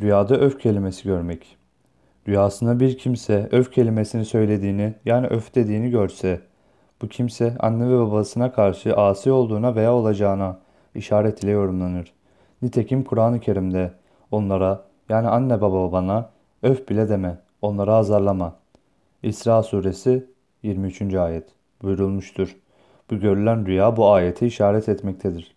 Rüyada öf kelimesi görmek. Rüyasında bir kimse öf kelimesini söylediğini yani öf dediğini görse, bu kimse anne ve babasına karşı asi olduğuna veya olacağına işaret ile yorumlanır. Nitekim Kur'an-ı Kerim'de onlara yani anne baba bana öf bile deme, onları azarlama. İsra suresi 23. ayet buyurulmuştur. Bu görülen rüya bu ayete işaret etmektedir.